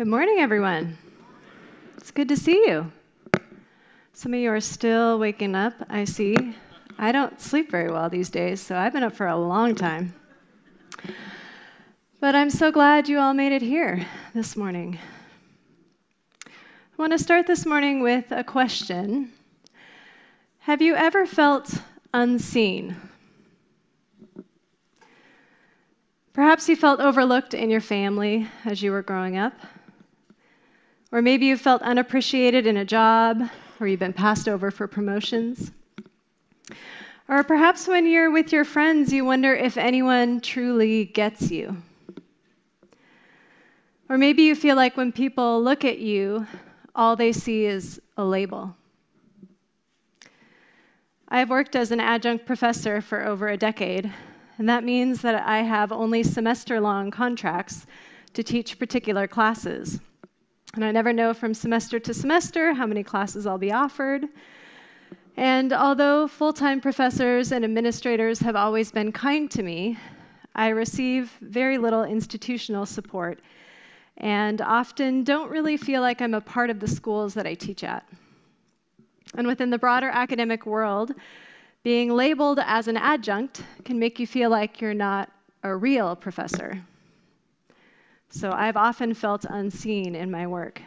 Good morning, everyone. It's good to see you. Some of you are still waking up, I see. I don't sleep very well these days, so I've been up for a long time. But I'm so glad you all made it here this morning. I want to start this morning with a question Have you ever felt unseen? Perhaps you felt overlooked in your family as you were growing up. Or maybe you felt unappreciated in a job, or you've been passed over for promotions. Or perhaps when you're with your friends, you wonder if anyone truly gets you. Or maybe you feel like when people look at you, all they see is a label. I've worked as an adjunct professor for over a decade, and that means that I have only semester long contracts to teach particular classes. And I never know from semester to semester how many classes I'll be offered. And although full time professors and administrators have always been kind to me, I receive very little institutional support and often don't really feel like I'm a part of the schools that I teach at. And within the broader academic world, being labeled as an adjunct can make you feel like you're not a real professor. So I've often felt unseen in my work.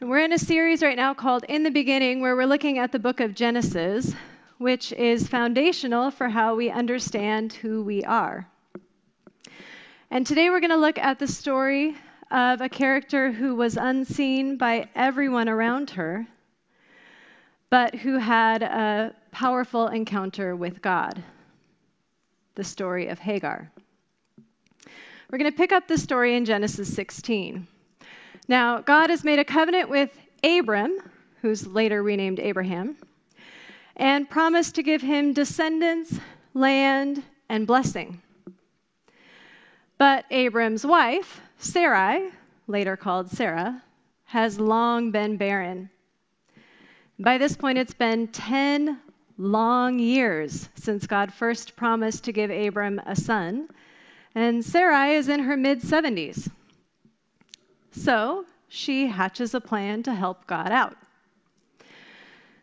And we're in a series right now called In the Beginning, where we're looking at the book of Genesis, which is foundational for how we understand who we are. And today we're going to look at the story of a character who was unseen by everyone around her, but who had a powerful encounter with God the story of Hagar. We're going to pick up the story in Genesis 16. Now, God has made a covenant with Abram, who's later renamed Abraham, and promised to give him descendants, land, and blessing. But Abram's wife, Sarai, later called Sarah, has long been barren. By this point, it's been 10 long years since God first promised to give Abram a son and Sarai is in her mid 70s. So she hatches a plan to help God out.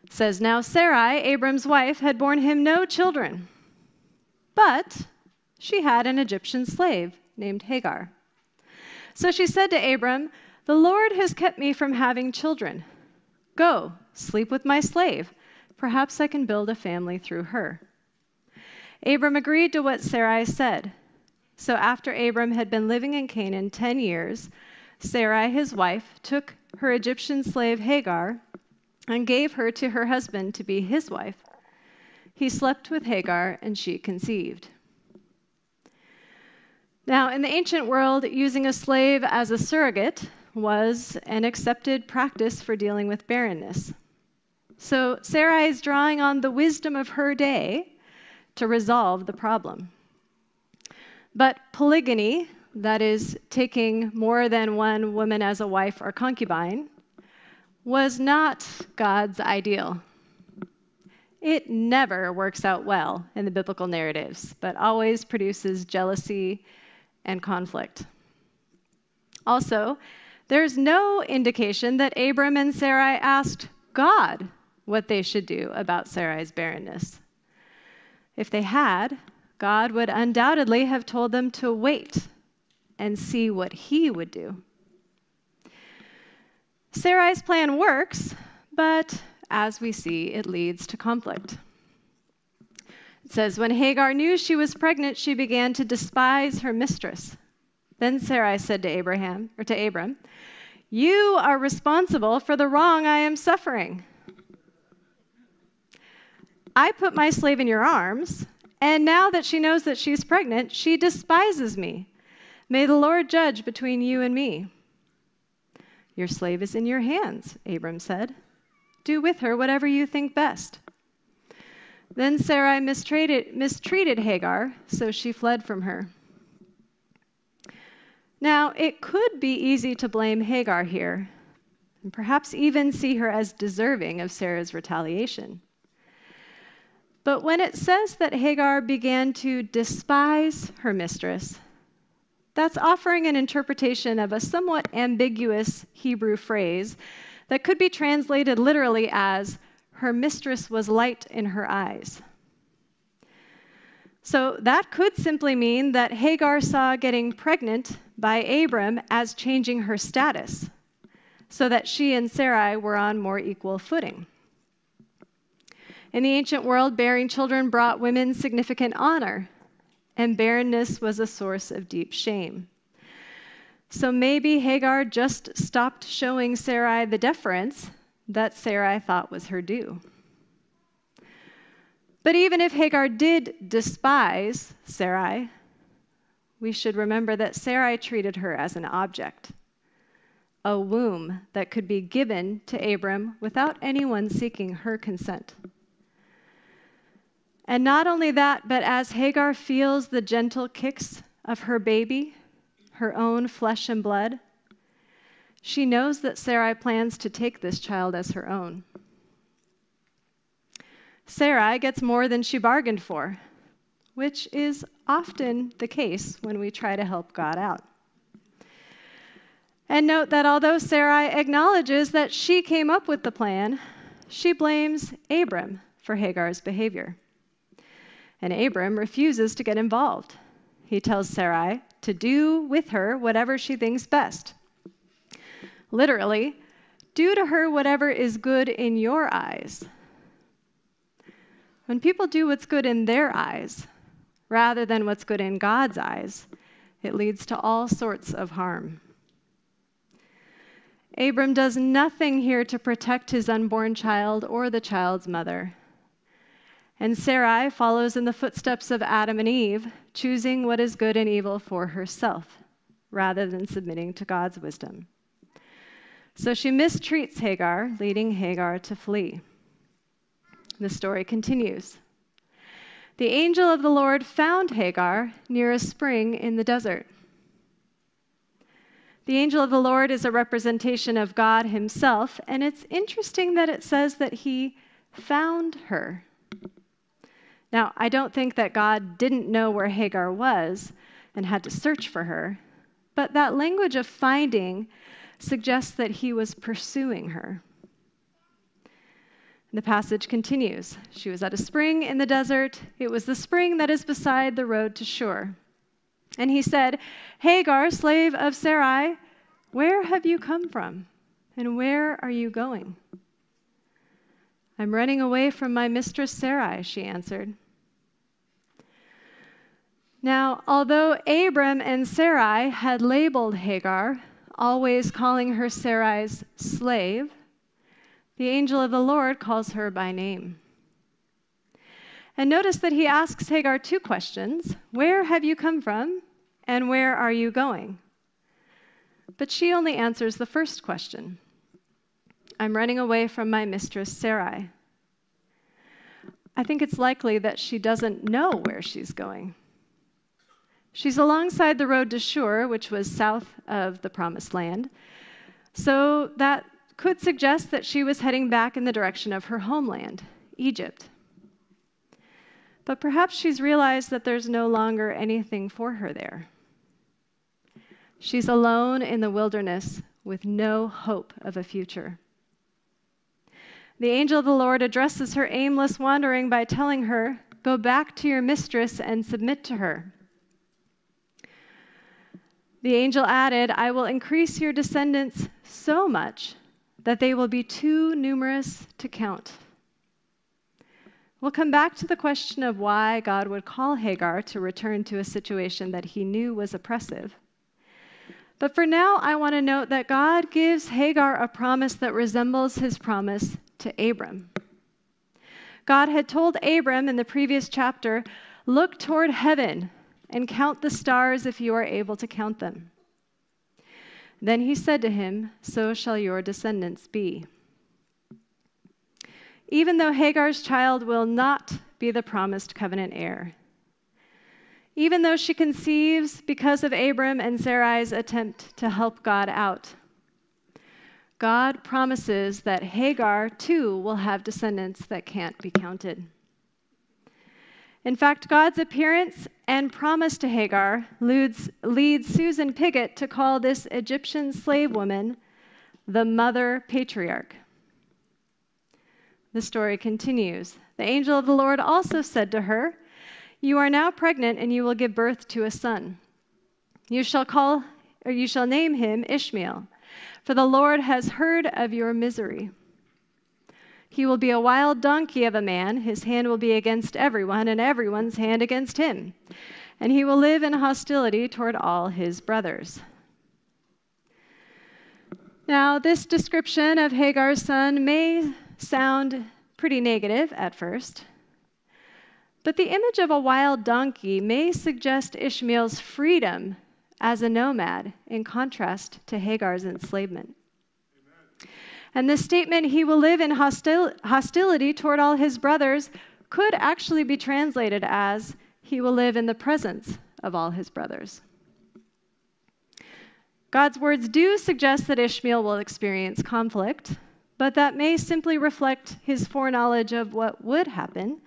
It says, Now Sarai, Abram's wife, had borne him no children, but she had an Egyptian slave named Hagar. So she said to Abram, The Lord has kept me from having children. Go, sleep with my slave. Perhaps I can build a family through her. Abram agreed to what Sarai said. So after Abram had been living in Canaan 10 years, Sarai, his wife, took her Egyptian slave Hagar and gave her to her husband to be his wife. He slept with Hagar, and she conceived. Now, in the ancient world, using a slave as a surrogate was an accepted practice for dealing with barrenness. So Sarai is drawing on the wisdom of her day to resolve the problem. But polygyny, that is, taking more than one woman as a wife or concubine, was not God's ideal. It never works out well in the biblical narratives, but always produces jealousy and conflict. Also, there's no indication that Abram and Sarai asked God what they should do about Sarai's barrenness. If they had, God would undoubtedly have told them to wait and see what he would do. Sarai's plan works, but as we see, it leads to conflict. It says, When Hagar knew she was pregnant, she began to despise her mistress. Then Sarai said to Abraham, or to Abram, You are responsible for the wrong I am suffering. I put my slave in your arms and now that she knows that she's pregnant, she despises me. May the Lord judge between you and me. Your slave is in your hands, Abram said. Do with her whatever you think best. Then Sarai mistreated, mistreated Hagar, so she fled from her. Now, it could be easy to blame Hagar here, and perhaps even see her as deserving of Sarah's retaliation. But when it says that Hagar began to despise her mistress, That's offering an interpretation of a somewhat ambiguous Hebrew phrase that could be translated literally as, Her mistress was light in her eyes. So that could simply mean that Hagar saw getting pregnant by Abram as changing her status, so that she and Sarai were on more equal footing. In the ancient world, bearing children brought women significant honor, and barrenness was a source of deep shame. So maybe Hagar just stopped showing Sarai the deference that Sarai thought was her due. But even if Hagar did despise Sarai, we should remember that Sarai treated her as an object, a womb that could be given to Abram without anyone seeking her consent. And not only that, but as Hagar feels the gentle kicks of her baby, her own flesh and blood, she knows that Sarai plans to take this child as her own. Sarai gets more than she bargained for, which is often the case when we try to help God out. And note that although Sarai acknowledges that she came up with the plan, she blames Abram for Hagar's behavior. And Abram refuses to get involved. He tells Sarai to do with her whatever she thinks best. Literally, do to her whatever is good in your eyes, when people do what's good in their eyes rather than what's good in God's eyes, it leads to all sorts of harm. Abram does nothing here to protect his unborn child or the child's mother. And Sarai follows in the footsteps of Adam and Eve, choosing what is good and evil for herself rather than submitting to God's wisdom. So she mistreats Hagar, leading Hagar to flee. The story continues. The angel of the Lord found Hagar near a spring in the desert. The angel of the Lord is a representation of God himself, and it's interesting that it says that he found her. Now, I don't think that God didn't know where Hagar was and had to search for her, but that language of finding suggests that he was pursuing her. The passage continues. She was at a spring in the desert. It was the spring that is beside the road to Shur. And he said, Hagar, slave of Sarai, where have you come from? And where are you going? I'm running away from my mistress Sarai, she answered. Now, although Abram and Sarai had labeled Hagar, always calling her Sarai's slave, the angel of the Lord calls her by name. And notice that he asks Hagar two questions Where have you come from? And where are you going? But she only answers the first question I'm running away from my mistress Sarai. I think it's likely that she doesn't know where she's going. She's alongside the road to Shur, which was south of the promised land. So that could suggest that she was heading back in the direction of her homeland, Egypt. But perhaps she's realized that there's no longer anything for her there. She's alone in the wilderness with no hope of a future. The angel of the Lord addresses her aimless wandering by telling her, Go back to your mistress and submit to her. The angel added, I will increase your descendants so much that they will be too numerous to count. We'll come back to the question of why God would call Hagar to return to a situation that he knew was oppressive. But for now, I want to note that God gives Hagar a promise that resembles his promise to Abram. God had told Abram in the previous chapter, Look toward heaven and count the stars if you are able to count them. Then he said to him, So shall your descendants be. Even though Hagar's child will not be the promised covenant heir, even though she conceives because of Abram and Sarai's attempt to help God out, God promises that Hagar too will have descendants that can't be counted. In fact, God's appearance and promise to Hagar leads, leads Susan Pigott to call this Egyptian slave woman the mother patriarch. The story continues. The angel of the Lord also said to her, You are now pregnant, and you will give birth to a son. You shall call, or you shall name him Ishmael, for the Lord has heard of your misery. He will be a wild donkey of a man. His hand will be against everyone, and everyone's hand against him. And he will live in hostility toward all his brothers. Now, this description of Hagar's son may sound pretty negative at first, but the image of a wild donkey may suggest Ishmael's freedom as a nomad in contrast to Hagar's enslavement. And this statement, he will live in hostil- hostility toward all his brothers, could actually be translated as, he will live in the presence of all his brothers. God's words do suggest that Ishmael will experience conflict, but that may simply reflect his foreknowledge of what would happen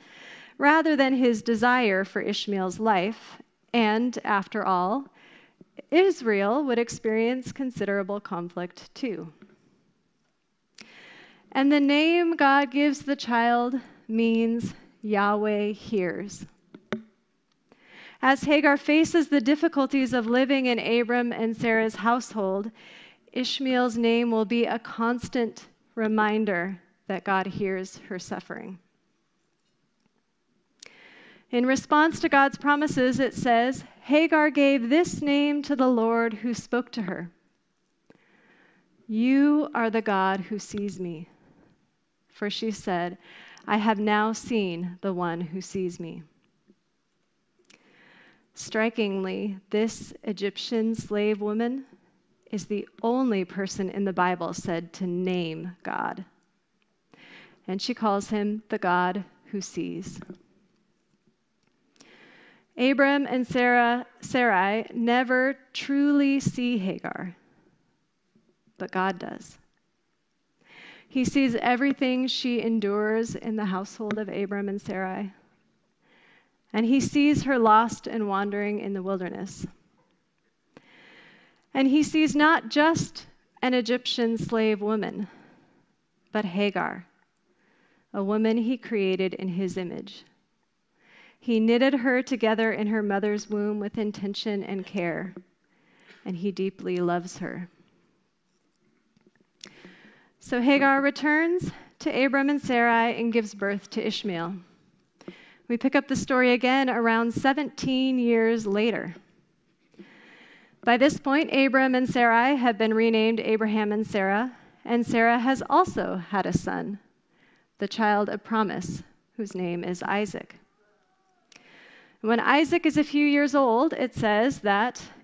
rather than his desire for Ishmael's life. And after all, Israel would experience considerable conflict too. And the name God gives the child means Yahweh hears. As Hagar faces the difficulties of living in Abram and Sarah's household, Ishmael's name will be a constant reminder that God hears her suffering. In response to God's promises, it says, Hagar gave this name to the Lord who spoke to her You are the God who sees me for she said, I have now seen the one who sees me. Strikingly, this Egyptian slave woman is the only person in the Bible said to name God. And she calls him the God who sees. Abram and Sarah, Sarai never truly see Hagar, but God does. He sees everything she endures in the household of Abram and Sarai. And he sees her lost and wandering in the wilderness. And he sees not just an Egyptian slave woman, but Hagar, a woman he created in his image. He knitted her together in her mother's womb with intention and care, and he deeply loves her. So Hagar returns to Abram and Sarai and gives birth to Ishmael. We pick up the story again around 17 years later. By this point, Abram and Sarai have been renamed Abraham and Sarah, and Sarah has also had a son, the child of promise, whose name is Isaac. When Isaac is a few years old, it says that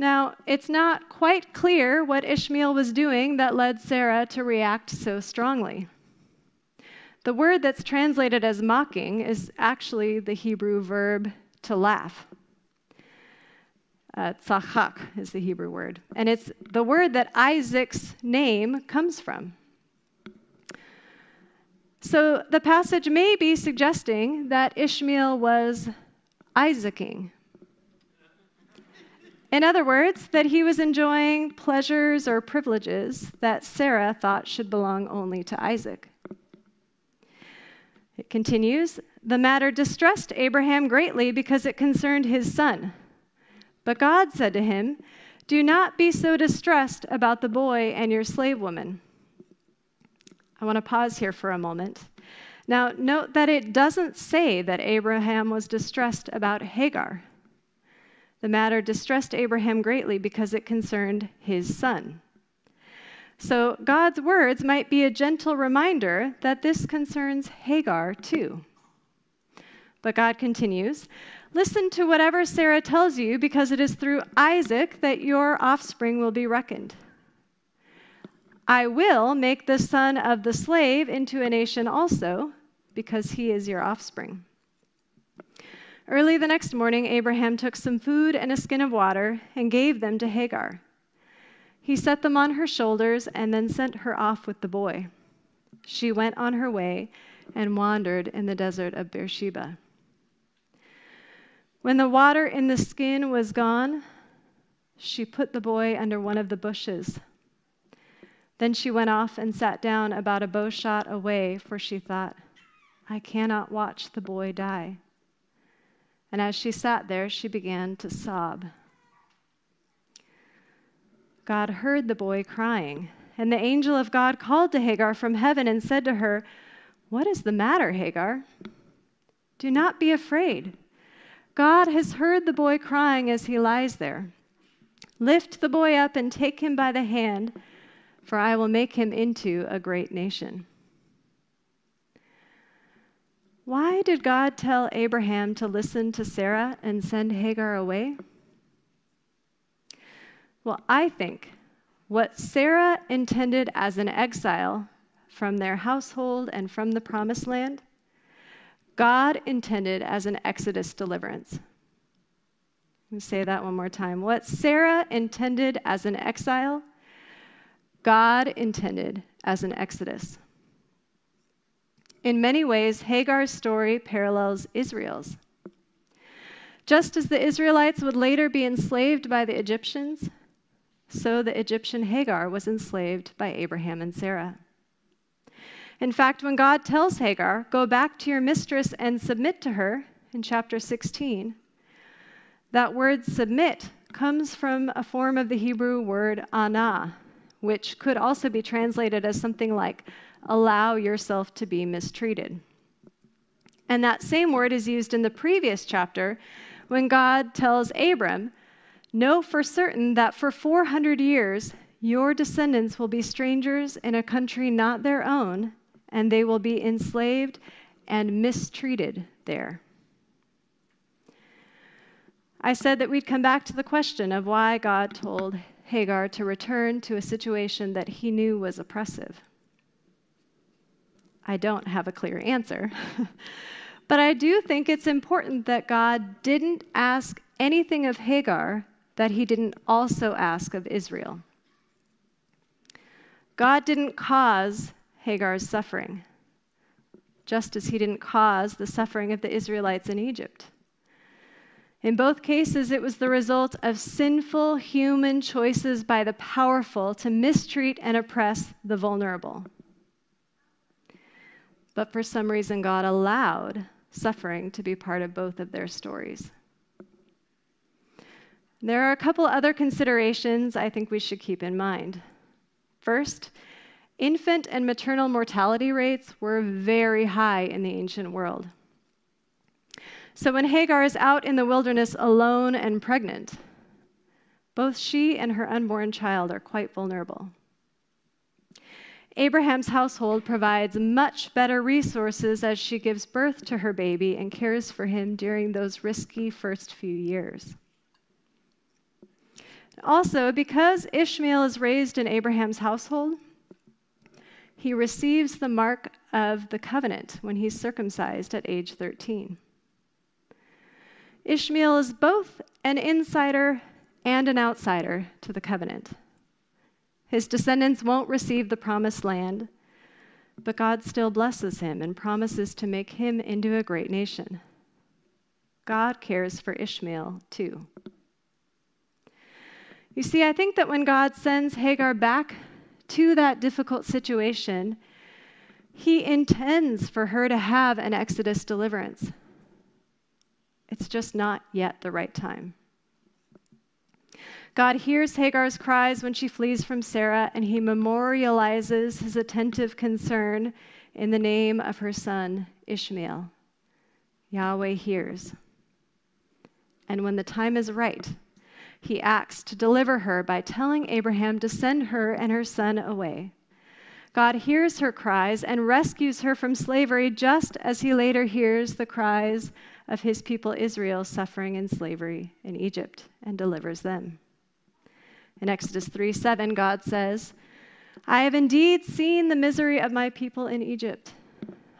Now, it's not quite clear what Ishmael was doing that led Sarah to react so strongly. The word that's translated as mocking is actually the Hebrew verb to laugh. Uh, tzachak is the Hebrew word. And it's the word that Isaac's name comes from. So the passage may be suggesting that Ishmael was Isaacing in other words, that he was enjoying pleasures or privileges that Sarah thought should belong only to Isaac. It continues The matter distressed Abraham greatly because it concerned his son. But God said to him, Do not be so distressed about the boy and your slave woman. I want to pause here for a moment. Now, note that it doesn't say that Abraham was distressed about Hagar. The matter distressed Abraham greatly because it concerned his son. So God's words might be a gentle reminder that this concerns Hagar too. But God continues Listen to whatever Sarah tells you, because it is through Isaac that your offspring will be reckoned. I will make the son of the slave into a nation also, because he is your offspring. Early the next morning, Abraham took some food and a skin of water and gave them to Hagar. He set them on her shoulders and then sent her off with the boy. She went on her way and wandered in the desert of Beersheba. When the water in the skin was gone, she put the boy under one of the bushes. Then she went off and sat down about a bow shot away, for she thought, I cannot watch the boy die. And as she sat there, she began to sob. God heard the boy crying, and the angel of God called to Hagar from heaven and said to her, What is the matter, Hagar? Do not be afraid. God has heard the boy crying as he lies there. Lift the boy up and take him by the hand, for I will make him into a great nation. Why did God tell Abraham to listen to Sarah and send Hagar away? Well, I think what Sarah intended as an exile from their household and from the promised land God intended as an Exodus deliverance. Let me say that one more time. What Sarah intended as an exile, God intended as an Exodus. In many ways, Hagar's story parallels Israel's. Just as the Israelites would later be enslaved by the Egyptians, so the Egyptian Hagar was enslaved by Abraham and Sarah. In fact, when God tells Hagar, Go back to your mistress and submit to her, in chapter 16, that word submit comes from a form of the Hebrew word ana, which could also be translated as something like allow yourself to be mistreated. And that same word is used in the previous chapter when God tells Abram, Know for certain that for 400 years your descendants will be strangers in a country not their own, and they will be enslaved and mistreated there. I said that we'd come back to the question of why God told Hagar to return to a situation that he knew was oppressive. I don't have a clear answer. but I do think it's important that God didn't ask anything of Hagar that he didn't also ask of Israel. God didn't cause Hagar's suffering, just as he didn't cause the suffering of the Israelites in Egypt. In both cases, it was the result of sinful human choices by the powerful to mistreat and oppress the vulnerable. But for some reason, God allowed suffering to be part of both of their stories. There are a couple other considerations I think we should keep in mind. First, Infant and maternal mortality rates were very high in the ancient world. So when Hagar is out in the wilderness alone and pregnant, both she and her unborn child are quite vulnerable. Abraham's household provides much better resources as she gives birth to her baby and cares for him during those risky first few years. Also, because Ishmael is raised in Abraham's household, he receives the mark of the covenant when he's circumcised at age 13. Ishmael is both an insider and an outsider to the covenant. His descendants won't receive the promised land, but God still blesses him and promises to make him into a great nation. God cares for Ishmael too. You see, I think that when God sends Hagar back to that difficult situation, he intends for her to have an Exodus deliverance. It's just not yet the right time. God hears Hagar's cries when she flees from Sarah, and he memorializes his attentive concern in the name of her son, Ishmael. Yahweh hears. And when the time is right, he acts to deliver her by telling Abraham to send her and her son away. God hears her cries and rescues her from slavery just as he later hears the cries of his people Israel suffering in slavery in Egypt and delivers them. In Exodus 3 7, God says, I have indeed seen the misery of my people in Egypt.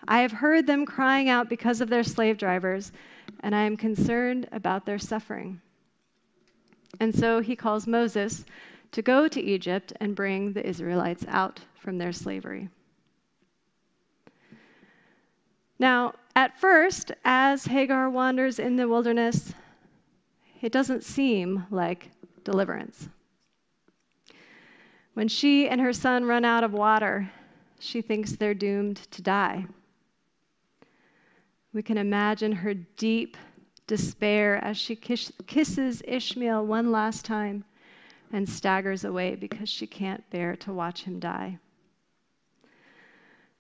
I have heard them crying out because of their slave drivers, and I am concerned about their suffering. And so he calls Moses to go to Egypt and bring the Israelites out from their slavery. Now, at first, as Hagar wanders in the wilderness, it doesn't seem like deliverance. When she and her son run out of water, she thinks they're doomed to die. We can imagine her deep despair as she kiss, kisses Ishmael one last time and staggers away because she can't bear to watch him die.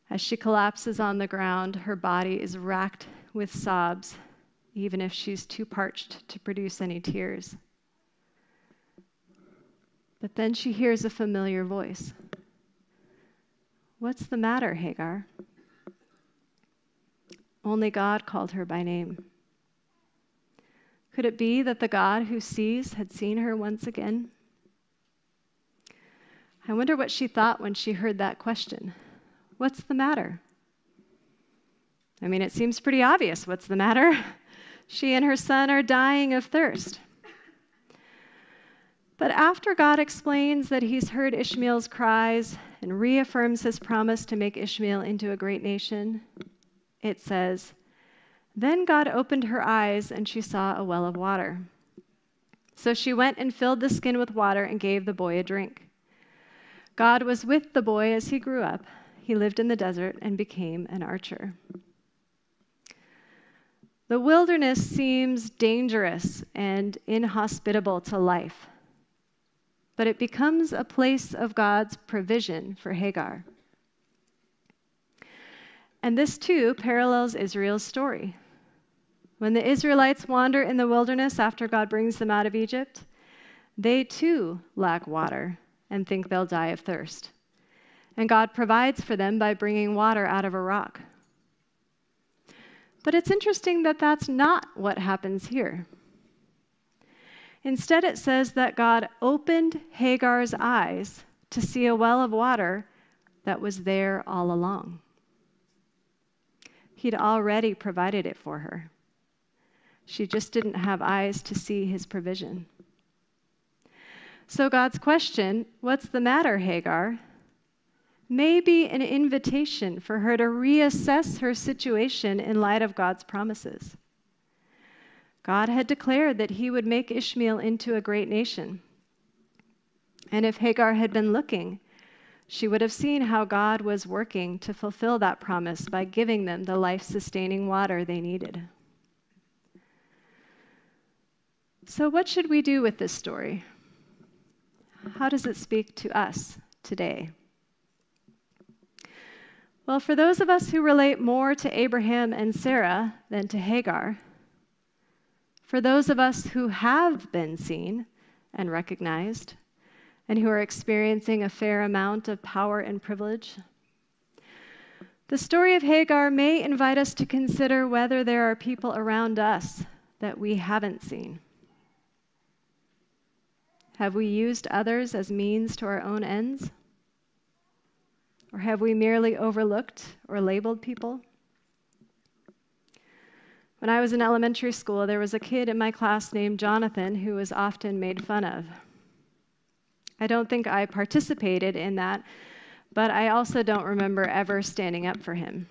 As she collapses on the ground, her body is racked with sobs, even if she's too parched to produce any tears. But then she hears a familiar voice What's the matter, Hagar? Only God called her by name. Could it be that the God who sees had seen her once again? I wonder what she thought when she heard that question. What's the matter? I mean, it seems pretty obvious what's the matter. She and her son are dying of thirst. But after God explains that he's heard Ishmael's cries and reaffirms his promise to make Ishmael into a great nation, it says, Then God opened her eyes and she saw a well of water. So she went and filled the skin with water and gave the boy a drink. God was with the boy as he grew up. He lived in the desert and became an archer. The wilderness seems dangerous and inhospitable to life, but it becomes a place of God's provision for Hagar. And this too parallels Israel's story. When the Israelites wander in the wilderness after God brings them out of Egypt, they too lack water and think they'll die of thirst. And God provides for them by bringing water out of a rock. But it's interesting that that's not what happens here. Instead, it says that God opened Hagar's eyes to see a well of water that was there all along. He'd already provided it for her. She just didn't have eyes to see his provision. So, God's question, What's the matter, Hagar? may be an invitation for her to reassess her situation in light of God's promises. God had declared that he would make Ishmael into a great nation. And if Hagar had been looking, she would have seen how God was working to fulfill that promise by giving them the life sustaining water they needed. So, what should we do with this story? How does it speak to us today? Well, for those of us who relate more to Abraham and Sarah than to Hagar, for those of us who have been seen and recognized, and who are experiencing a fair amount of power and privilege. The story of Hagar may invite us to consider whether there are people around us that we haven't seen. Have we used others as means to our own ends? Or have we merely overlooked or labeled people? When I was in elementary school, there was a kid in my class named Jonathan who was often made fun of. I don't think I participated in that, but I also don't remember ever standing up for him.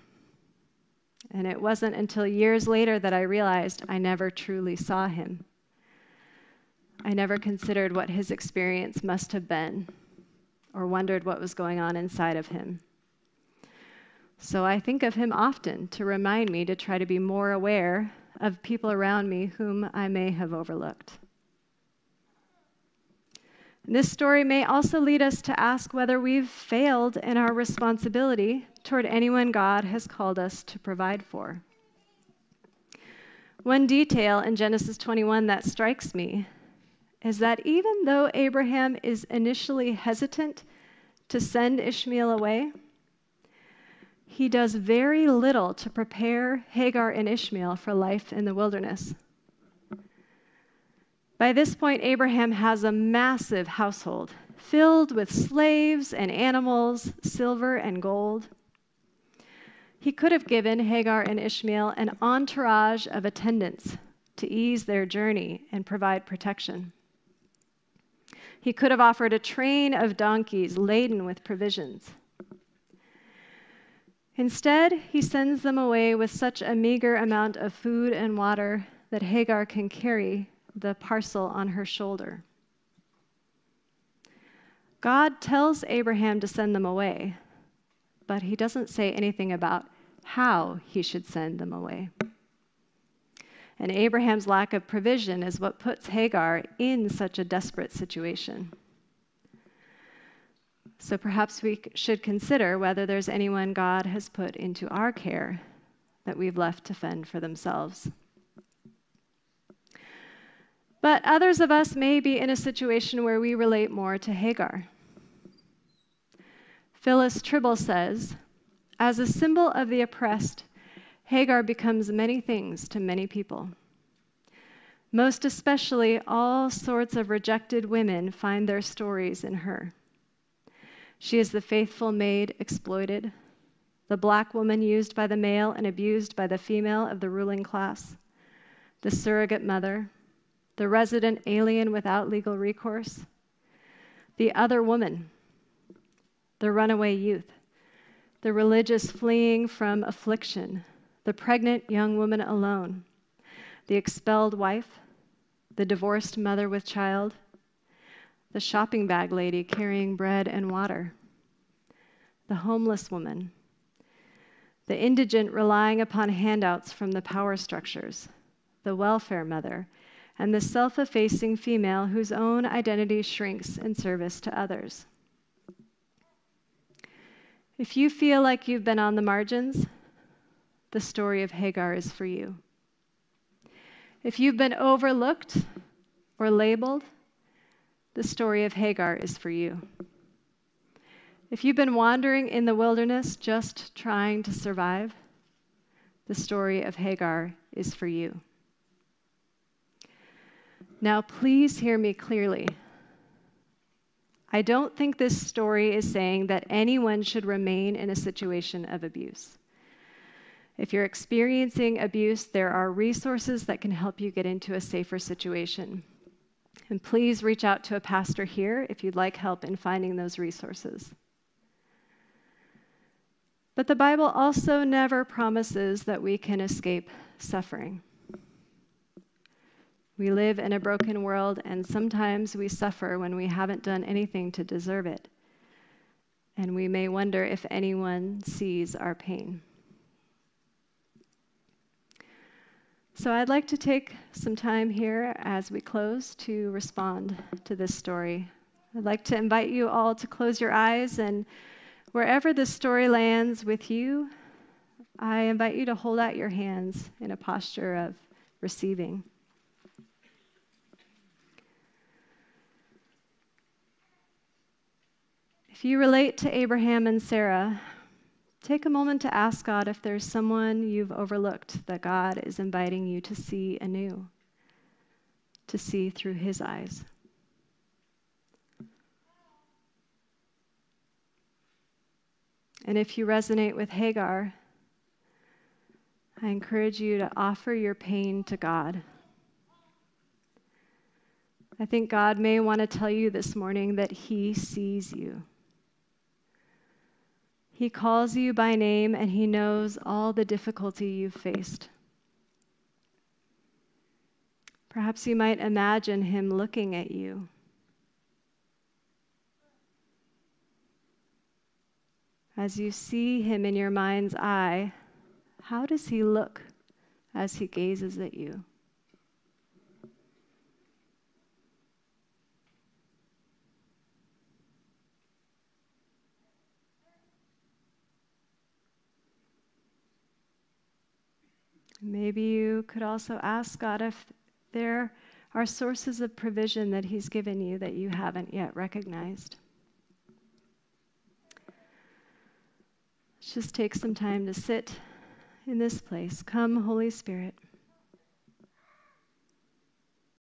And it wasn't until years later that I realized I never truly saw him. I never considered what his experience must have been or wondered what was going on inside of him. So I think of him often to remind me to try to be more aware of people around me whom I may have overlooked. This story may also lead us to ask whether we've failed in our responsibility toward anyone God has called us to provide for. One detail in Genesis 21 that strikes me is that even though Abraham is initially hesitant to send Ishmael away, he does very little to prepare Hagar and Ishmael for life in the wilderness. By this point, Abraham has a massive household filled with slaves and animals, silver and gold. He could have given Hagar and Ishmael an entourage of attendants to ease their journey and provide protection. He could have offered a train of donkeys laden with provisions. Instead, he sends them away with such a meager amount of food and water that Hagar can carry the parcel on her shoulder. God tells Abraham to send them away, but he doesn't say anything about how he should send them away. And Abraham's lack of provision is what puts Hagar in such a desperate situation. So perhaps we should consider whether there's anyone God has put into our care that we've left to fend for themselves. But others of us may be in a situation where we relate more to Hagar. Phyllis Trible says, as a symbol of the oppressed, Hagar becomes many things to many people. Most especially, all sorts of rejected women find their stories in her. She is the faithful maid exploited, the black woman used by the male and abused by the female of the ruling class, the surrogate mother, the resident alien without legal recourse, the other woman, the runaway youth, the religious fleeing from affliction, the pregnant young woman alone, the expelled wife, the divorced mother with child, the shopping bag lady carrying bread and water, the homeless woman, the indigent relying upon handouts from the power structures, the welfare mother, and the self effacing female whose own identity shrinks in service to others. If you feel like you've been on the margins, the story of Hagar is for you. If you've been overlooked or labeled, the story of Hagar is for you. If you've been wandering in the wilderness just trying to survive, the story of Hagar is for you. Now, please hear me clearly. I don't think this story is saying that anyone should remain in a situation of abuse. If you're experiencing abuse, there are resources that can help you get into a safer situation. And please reach out to a pastor here if you'd like help in finding those resources. But the Bible also never promises that we can escape suffering. We live in a broken world, and sometimes we suffer when we haven't done anything to deserve it. And we may wonder if anyone sees our pain. So I'd like to take some time here as we close to respond to this story. I'd like to invite you all to close your eyes, and wherever this story lands with you, I invite you to hold out your hands in a posture of receiving. If you relate to Abraham and Sarah, take a moment to ask God if there's someone you've overlooked that God is inviting you to see anew, to see through his eyes. And if you resonate with Hagar, I encourage you to offer your pain to God. I think God may want to tell you this morning that He sees you. He calls you by name and He knows all the difficulty you've faced. Perhaps you might imagine Him looking at you. As you see Him in your mind's eye, how does He look as He gazes at you? Maybe you could also ask God if there are sources of provision that He's given you that you haven't yet recognized. Let's just take some time to sit in this place. Come, Holy Spirit.